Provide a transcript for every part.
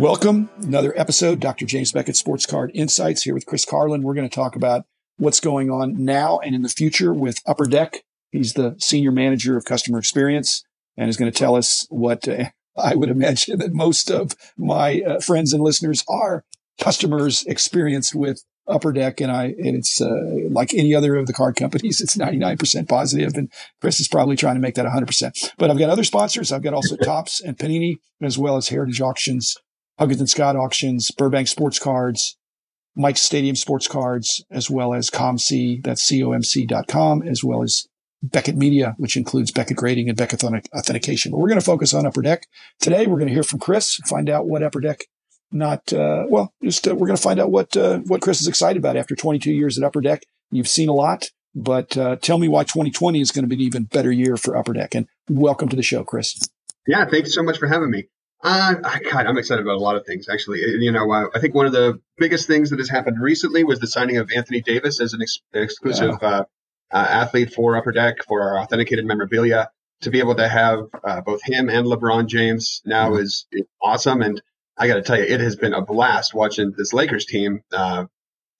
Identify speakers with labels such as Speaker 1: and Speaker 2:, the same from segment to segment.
Speaker 1: Welcome, another episode, Dr. James Beckett Sports Card Insights here with Chris Carlin. We're going to talk about what's going on now and in the future with Upper Deck. He's the senior manager of customer experience and is going to tell us what uh, I would imagine that most of my uh, friends and listeners are customers experienced with Upper Deck. And I, and it's uh, like any other of the card companies, it's 99% positive. positive, And Chris is probably trying to make that 100%. But I've got other sponsors. I've got also Topps and Panini, as well as Heritage Auctions Huggins and Scott Auctions, Burbank Sports Cards, Mike's Stadium Sports Cards, as well as ComC, that's comc.com, as well as Beckett Media, which includes Beckett Grading and Beckett Authentication. But we're going to focus on Upper Deck. Today, we're going to hear from Chris, find out what Upper Deck not, uh, well, just uh, we're going to find out what, uh, what Chris is excited about after 22 years at Upper Deck. You've seen a lot, but uh, tell me why 2020 is going to be an even better year for Upper Deck. And welcome to the show, Chris.
Speaker 2: Yeah, thanks so much for having me. Uh, God, I'm excited about a lot of things, actually. You know, uh, I think one of the biggest things that has happened recently was the signing of Anthony Davis as an ex- exclusive yeah. uh, uh athlete for Upper Deck for our authenticated memorabilia. To be able to have uh, both him and LeBron James now mm-hmm. is, is, awesome. And I got to tell you, it has been a blast watching this Lakers team uh,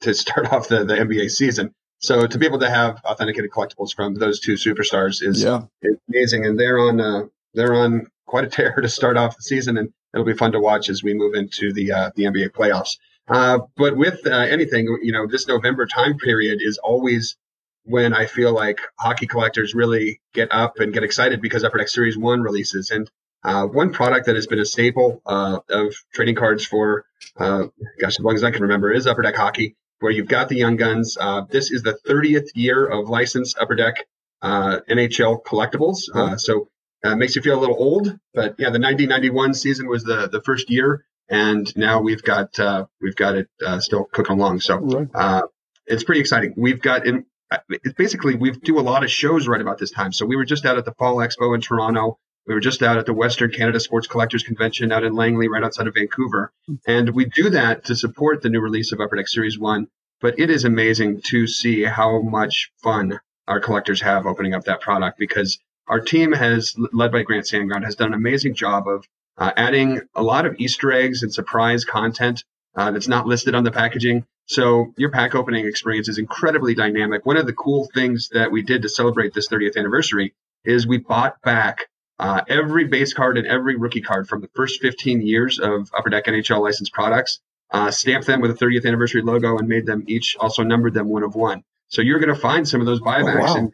Speaker 2: to start off the, the NBA season. So to be able to have authenticated collectibles from those two superstars is, yeah. is amazing. And they're on they're on quite a tear to start off the season, and it'll be fun to watch as we move into the uh, the NBA playoffs. Uh, but with uh, anything, you know, this November time period is always when I feel like hockey collectors really get up and get excited because Upper Deck Series One releases. And uh, one product that has been a staple uh, of trading cards for, uh, gosh, as long as I can remember, is Upper Deck Hockey, where you've got the young guns. this is the 30th year of licensed Upper Deck NHL collectibles. so uh, makes you feel a little old, but yeah, the 1991 season was the the first year, and now we've got uh, we've got it uh, still cooking along. So uh, it's pretty exciting. We've got in uh, it's basically we do a lot of shows right about this time. So we were just out at the Fall Expo in Toronto. We were just out at the Western Canada Sports Collectors Convention out in Langley, right outside of Vancouver, and we do that to support the new release of Upper Deck Series One. But it is amazing to see how much fun our collectors have opening up that product because our team has, led by Grant Sandground, has done an amazing job of uh, adding a lot of Easter eggs and surprise content uh, that's not listed on the packaging. So your pack opening experience is incredibly dynamic. One of the cool things that we did to celebrate this 30th anniversary is we bought back uh, every base card and every rookie card from the first 15 years of Upper Deck NHL licensed products, uh, stamped them with a 30th anniversary logo, and made them each also numbered them one of one. So you're going to find some of those buybacks oh, wow. and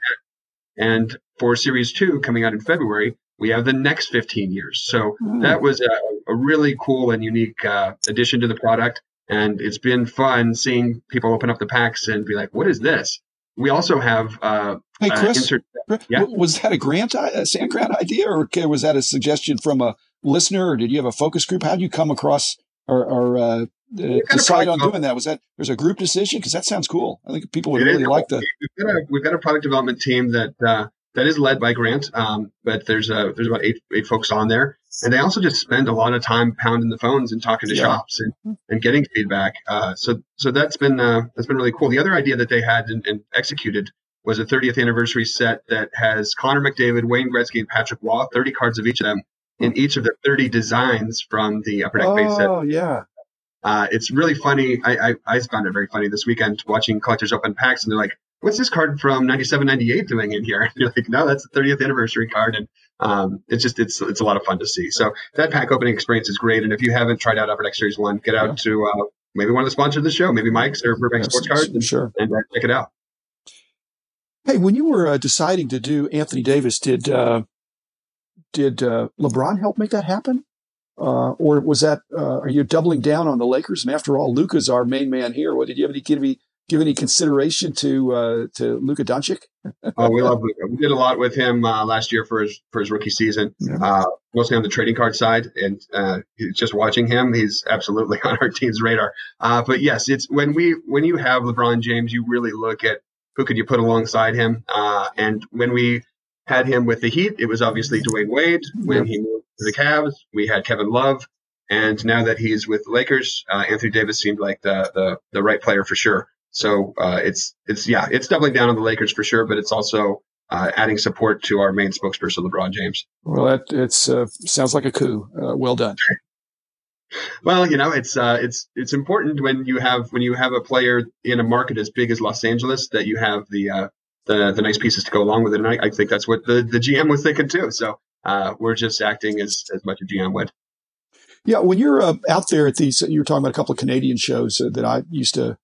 Speaker 2: and for Series 2 coming out in February, we have the next 15 years. So mm. that was a, a, really cool and unique uh, addition to the product. And it's been fun seeing people open up the packs and be like, what is this? We also have. Uh,
Speaker 1: hey, uh, Chris, uh, insert- yeah? was that a grant, a Sand Grant idea, or was that a suggestion from a listener, or did you have a focus group? How did you come across or, or uh, uh, decide on doing that? Was that there's a group decision? Because that sounds cool. I think people would really is. like that.
Speaker 2: We've got, a, we've got a product development team that uh, that is led by Grant, um, but there's a there's about eight eight folks on there, and they also just spend a lot of time pounding the phones and talking to yeah. shops and, and getting feedback. Uh, so so that's been uh, that's been really cool. The other idea that they had and, and executed was a 30th anniversary set that has Connor McDavid, Wayne Gretzky, and Patrick Roy, 30 cards of each of them in each of the 30 designs from the Upper Deck
Speaker 1: oh,
Speaker 2: base set.
Speaker 1: Oh, yeah.
Speaker 2: Uh, it's really funny. I, I, I, found it very funny this weekend watching collectors open packs, and they're like, "What's this card from 97, 98 doing in here?" And you're like, "No, that's the 30th anniversary card." And um, it's just it's it's a lot of fun to see. So that pack opening experience is great. And if you haven't tried out Upper Deck Series One, get out yeah. to uh, maybe one of the sponsors of the show, maybe Mike's or Burbank yes, Sports Cards, and,
Speaker 1: sure.
Speaker 2: and uh, check it out.
Speaker 1: Hey, when you were uh, deciding to do Anthony Davis, did uh, did uh, LeBron help make that happen? Uh, or was that uh, are you doubling down on the Lakers? And after all, Luka's our main man here. What did you have any give any give any consideration to uh, to Luka Doncic?
Speaker 2: oh, we love Luka. We did a lot with him uh, last year for his for his rookie season, yeah. Uh, mostly on the trading card side. And uh, just watching him, he's absolutely on our team's radar. but yes, it's when we when you have LeBron James, you really look at who could you put alongside him. and when we had him with the Heat, it was obviously Dwyane Wade. When he moved to the Cavs. We had Kevin Love, and now that he's with the Lakers, uh, Anthony Davis seemed like the, the the right player for sure. So uh, it's it's yeah, it's doubling down on the Lakers for sure, but it's also uh, adding support to our main spokesperson, LeBron James.
Speaker 1: Well, that it's uh, sounds like a coup. Uh, well done.
Speaker 2: Well, you know, it's uh, it's it's important when you have when you have a player in a market as big as Los Angeles that you have the uh, the the nice pieces to go along with it, and I, I think that's what the the GM was thinking too. So uh, we're just acting as as much a GM would.
Speaker 1: Yeah, when you're uh, out there at these, you were talking about a couple of Canadian shows uh, that I used to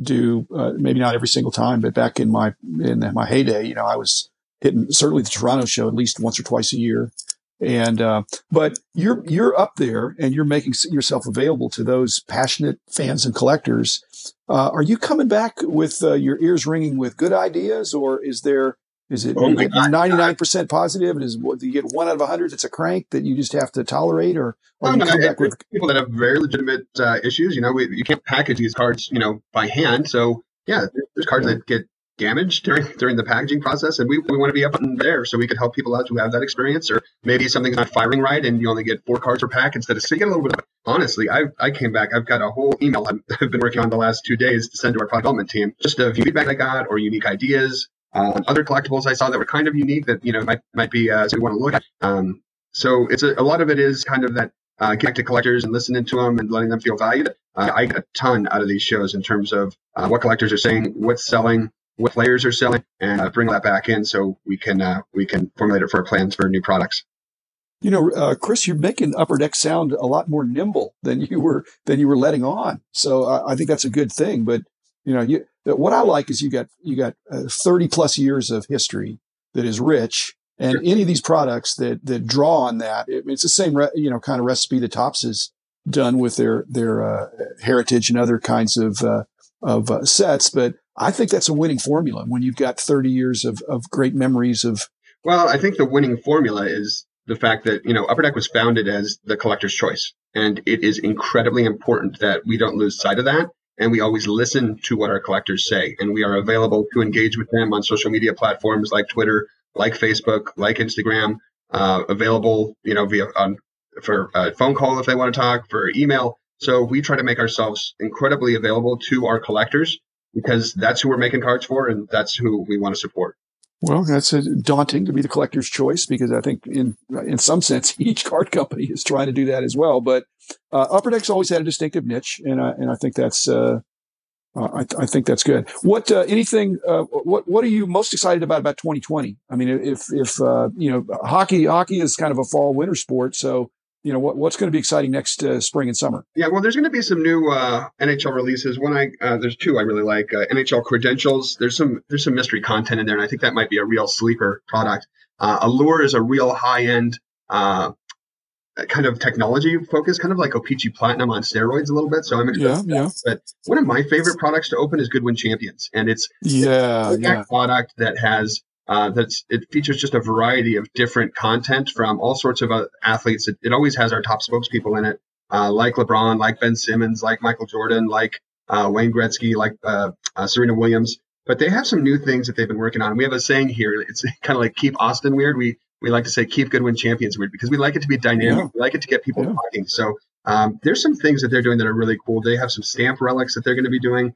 Speaker 1: do. Uh, maybe not every single time, but back in my in my heyday, you know, I was hitting certainly the Toronto show at least once or twice a year. And uh, but you're you're up there and you're making yourself available to those passionate fans and collectors. Uh, are you coming back with uh, your ears ringing with good ideas, or is there is it ninety nine percent positive? Is do you get one out of hundred that's a crank that you just have to tolerate, or, or
Speaker 2: well, no, come back with people that have very legitimate uh, issues? You know, we, you can't package these cards, you know, by hand. So yeah, there's cards that get damaged during during the packaging process, and we, we want to be up and there so we could help people out who have that experience, or maybe something's not firing right and you only get four cards per pack instead of so you get a little bit. Of, honestly, I I came back. I've got a whole email I've been working on the last two days to send to our product development team, just of feedback I got or unique ideas. Um, other collectibles I saw that were kind of unique that you know might might be uh, so we want to look at. Um, so it's a, a lot of it is kind of that uh, connect to collectors and listening to them and letting them feel valued. Uh, I get a ton out of these shows in terms of uh, what collectors are saying, what's selling, what players are selling, and uh, bring that back in so we can uh, we can formulate it for our plans for new products.
Speaker 1: You know, uh, Chris, you're making Upper Deck sound a lot more nimble than you were than you were letting on. So I think that's a good thing. But you know, you, what I like is you got you got uh, 30 plus years of history that is rich, and any of these products that that draw on that, it, it's the same re, you know kind of recipe that Topps has done with their their uh, heritage and other kinds of of sets, but I think that's a winning formula when you've got 30 years of, of great memories of.
Speaker 2: Well, I think the winning formula is the fact that, you know, Upper Deck was founded as the collector's choice. And it is incredibly important that we don't lose sight of that. And we always listen to what our collectors say. And we are available to engage with them on social media platforms like Twitter, like Facebook, like Instagram, uh, available, you know, via on for a phone call if they want to talk, for email. So we try to make ourselves incredibly available to our collectors because that's who we're making cards for and that's who we want to support.
Speaker 1: Well, that's daunting to be the collector's choice because I think in in some sense each card company is trying to do that as well. But uh, Upper Deck's always had a distinctive niche, and I, and I think that's uh, uh, I, I, think that's good. What uh, anything? Uh, what what are you most excited about about 2020? I mean, if if uh, you know hockey hockey is kind of a fall winter sport, so you know what, what's going to be exciting next uh, spring and summer?
Speaker 2: Yeah well there's going to be some new uh, nhl releases. One i uh, there's two i really like uh, nhl credentials. There's some there's some mystery content in there and i think that might be a real sleeper product. Uh, allure is a real high end uh, kind of technology focus kind of like O-Pee-Chee platinum on steroids a little bit so i'm excited yeah, yeah. but one of my favorite products to open is goodwin champions and it's
Speaker 1: yeah,
Speaker 2: it's
Speaker 1: yeah.
Speaker 2: product that has uh, that's it features just a variety of different content from all sorts of uh, athletes. It, it, always has our top spokespeople in it, uh, like LeBron, like Ben Simmons, like Michael Jordan, like uh, Wayne Gretzky, like uh, uh, Serena Williams. But they have some new things that they've been working on. We have a saying here. It's kind of like keep Austin weird. We we like to say keep Goodwin champions weird because we like it to be dynamic. Yeah. We like it to get people yeah. talking. So um, there's some things that they're doing that are really cool. They have some stamp relics that they're going to be doing.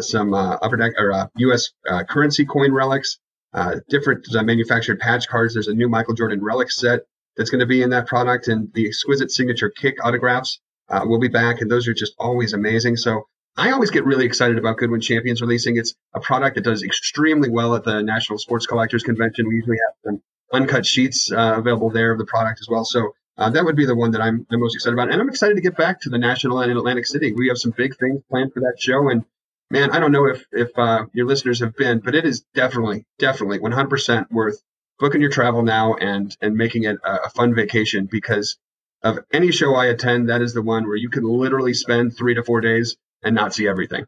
Speaker 2: some upper deck or U.S. currency coin relics uh, different uh, manufactured patch cards. There's a new Michael Jordan relic set that's going to be in that product, and the exquisite signature kick autographs uh, will be back, and those are just always amazing. So I always get really excited about Goodwin Champions releasing. It's a product that does extremely well at the National Sports Collectors Convention. We usually have some uncut sheets uh, available there of the product as well. So uh, that would be the one that I'm, I'm most excited about. And I'm excited to get back to the National and Atlantic City. We have some big things planned for that show, and man, I don't know if if uh, your listeners have been, but it is definitely, definitely 100% worth booking your travel now and and making it a, a fun vacation because of any show I attend, that is the one where you can literally spend three to four days and not see everything.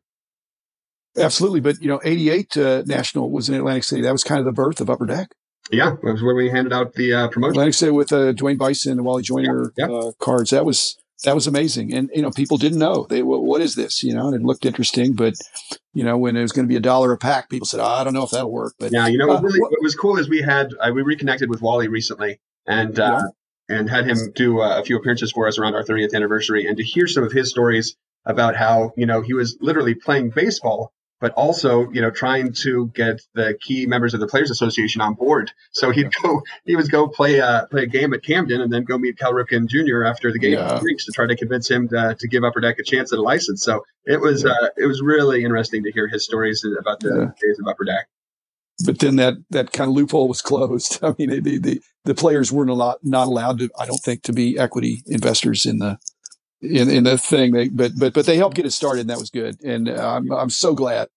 Speaker 1: Absolutely, but you know, '88 uh, National was in Atlantic City. That was kind of the birth of Upper Deck.
Speaker 2: Yeah, that was where we handed out the uh, promotion.
Speaker 1: Atlantic City with uh, DeWayne Buice and Wally Joyner yeah, yeah. Uh, cards. That was that was amazing. And, you know, people didn't know they, well, what is this? You know, and it looked interesting, but you know, when it was going to be a dollar a pack, people said, oh, I don't know if that'll work. But
Speaker 2: yeah, you know, uh, really, what was cool is we had, uh, we reconnected with Wally recently and, uh, yeah. and had him do uh, a few appearances for us around our 30th anniversary and to hear some of his stories about how, you know, he was literally playing baseball but also, you know, trying to get the key members of the Players Association on board. So he'd go, he would go play a play a game at Camden, and then go meet Cal Ripken Jr. after the game yeah. to try to convince him to, to, give Upper Deck a chance at a license. So it was yeah. uh, it was really interesting to hear his stories about the yeah. days of Upper Deck.
Speaker 1: But then that that kind of loophole was closed. I mean, the the, the players weren't a lot, not allowed to, I don't think, to be equity investors in the in, in the thing. They, but but but they helped get it started, and that was good. And uh, I'm I'm so glad.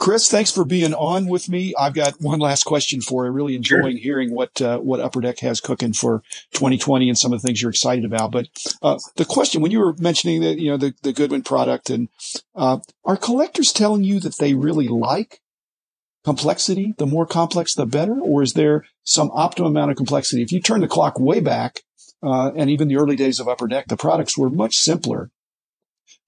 Speaker 1: Chris, thanks for being on with me. I've got one last question for you. Really enjoying sure. hearing what uh, what Upper Deck has cooking for 2020 and some of the things you're excited about. But uh, the question when you were mentioning that you know the the Goodwin product and uh, are collectors telling you that they really like complexity? The more complex, the better, or is there some optimum amount of complexity? If you turn the clock way back uh, and even the early days of Upper Deck, the products were much simpler.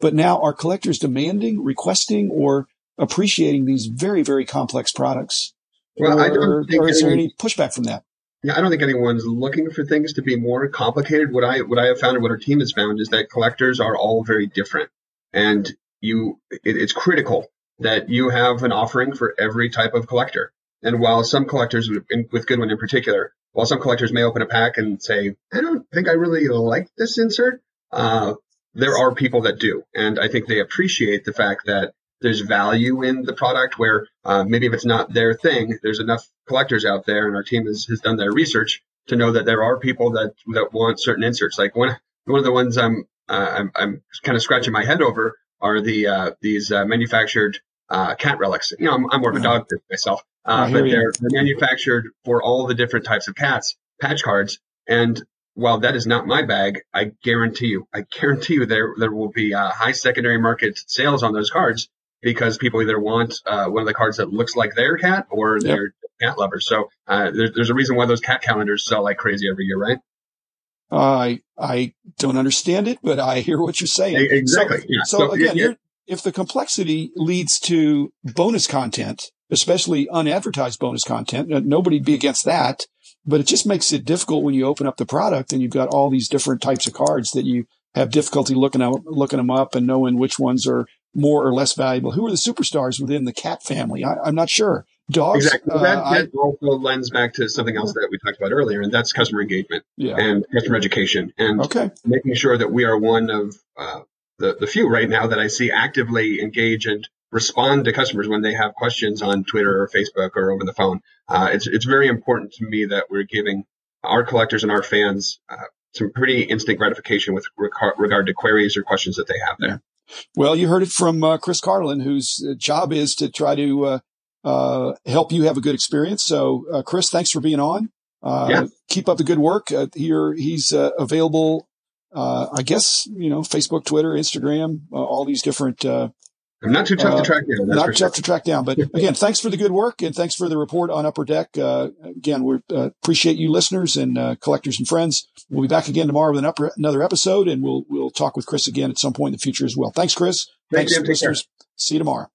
Speaker 1: But now are collectors demanding, requesting, or appreciating these very, very complex products? Well, or, I don't think or is there any pushback from that?
Speaker 2: Yeah, I don't think anyone's looking for things to be more complicated. What I what I have found and what our team has found is that collectors are all very different, and you it, it's critical that you have an offering for every type of collector. And while some collectors, with Goodwin in particular, while some collectors may open a pack and say, I don't think I really like this insert, uh, there are people that do. And I think they appreciate the fact that there's value in the product where uh, maybe if it's not their thing, there's enough collectors out there, and our team has, has done their research to know that there are people that that want certain inserts. Like one one of the ones I'm uh, I'm, I'm kind of scratching my head over are the uh, these uh, manufactured uh, cat relics. You know, I'm, I'm more of a dog myself, uh, but they're, they're manufactured for all the different types of cats, patch cards. And while that is not my bag, I guarantee you, I guarantee you there, there will be uh, high secondary market sales on those cards because people either want uh, one of the cards that looks like their cat or yep. they're cat lovers. So uh, there's, there's a reason why those cat calendars sell like crazy every year, right?
Speaker 1: I I don't understand it, but I hear what you're saying.
Speaker 2: Exactly.
Speaker 1: So, yeah. so, so again, if the complexity leads to bonus content, especially unadvertised bonus content, uh, nobody'd be against that. But it just makes it difficult when you open up the product and you've got all these different types of cards that you have difficulty looking up, looking them up and knowing which ones are more or less valuable. Who are the superstars within the cat family? I, am not sure. Dogs.
Speaker 2: Exactly. Uh, that, that I, also lends back to something else that we talked about earlier, and that's customer engagement yeah. and customer education, and okay. making sure that we are one of uh, the, the few right now that I see actively engage and respond to customers when they have questions on Twitter or Facebook or over the phone. Uh, it's, it's very important to me that we're giving our collectors and our fans uh, some pretty instant gratification with regard to queries or questions that they have there.
Speaker 1: Well, you heard it from uh, Chris Carlin, whose job is to try to uh, uh, help you have a good experience. So, uh, Chris, thanks for being on. Yeah. Keep up the good work. here, he's available uh, I guess, you know, Facebook, Twitter, Instagram, uh, all these different, uh,
Speaker 2: not too tough to uh, track down.
Speaker 1: not too tough sure. to track down, but again, thanks for the good work and thanks for the report on Upper Deck. Uh, again, we uh, appreciate you listeners and collectors and friends. We'll be back again tomorrow with an upper, another episode and we'll, we'll talk with Chris again at some point in the future as well. Thanks, Chris.
Speaker 2: Thanks,
Speaker 1: thanks listeners. See you tomorrow.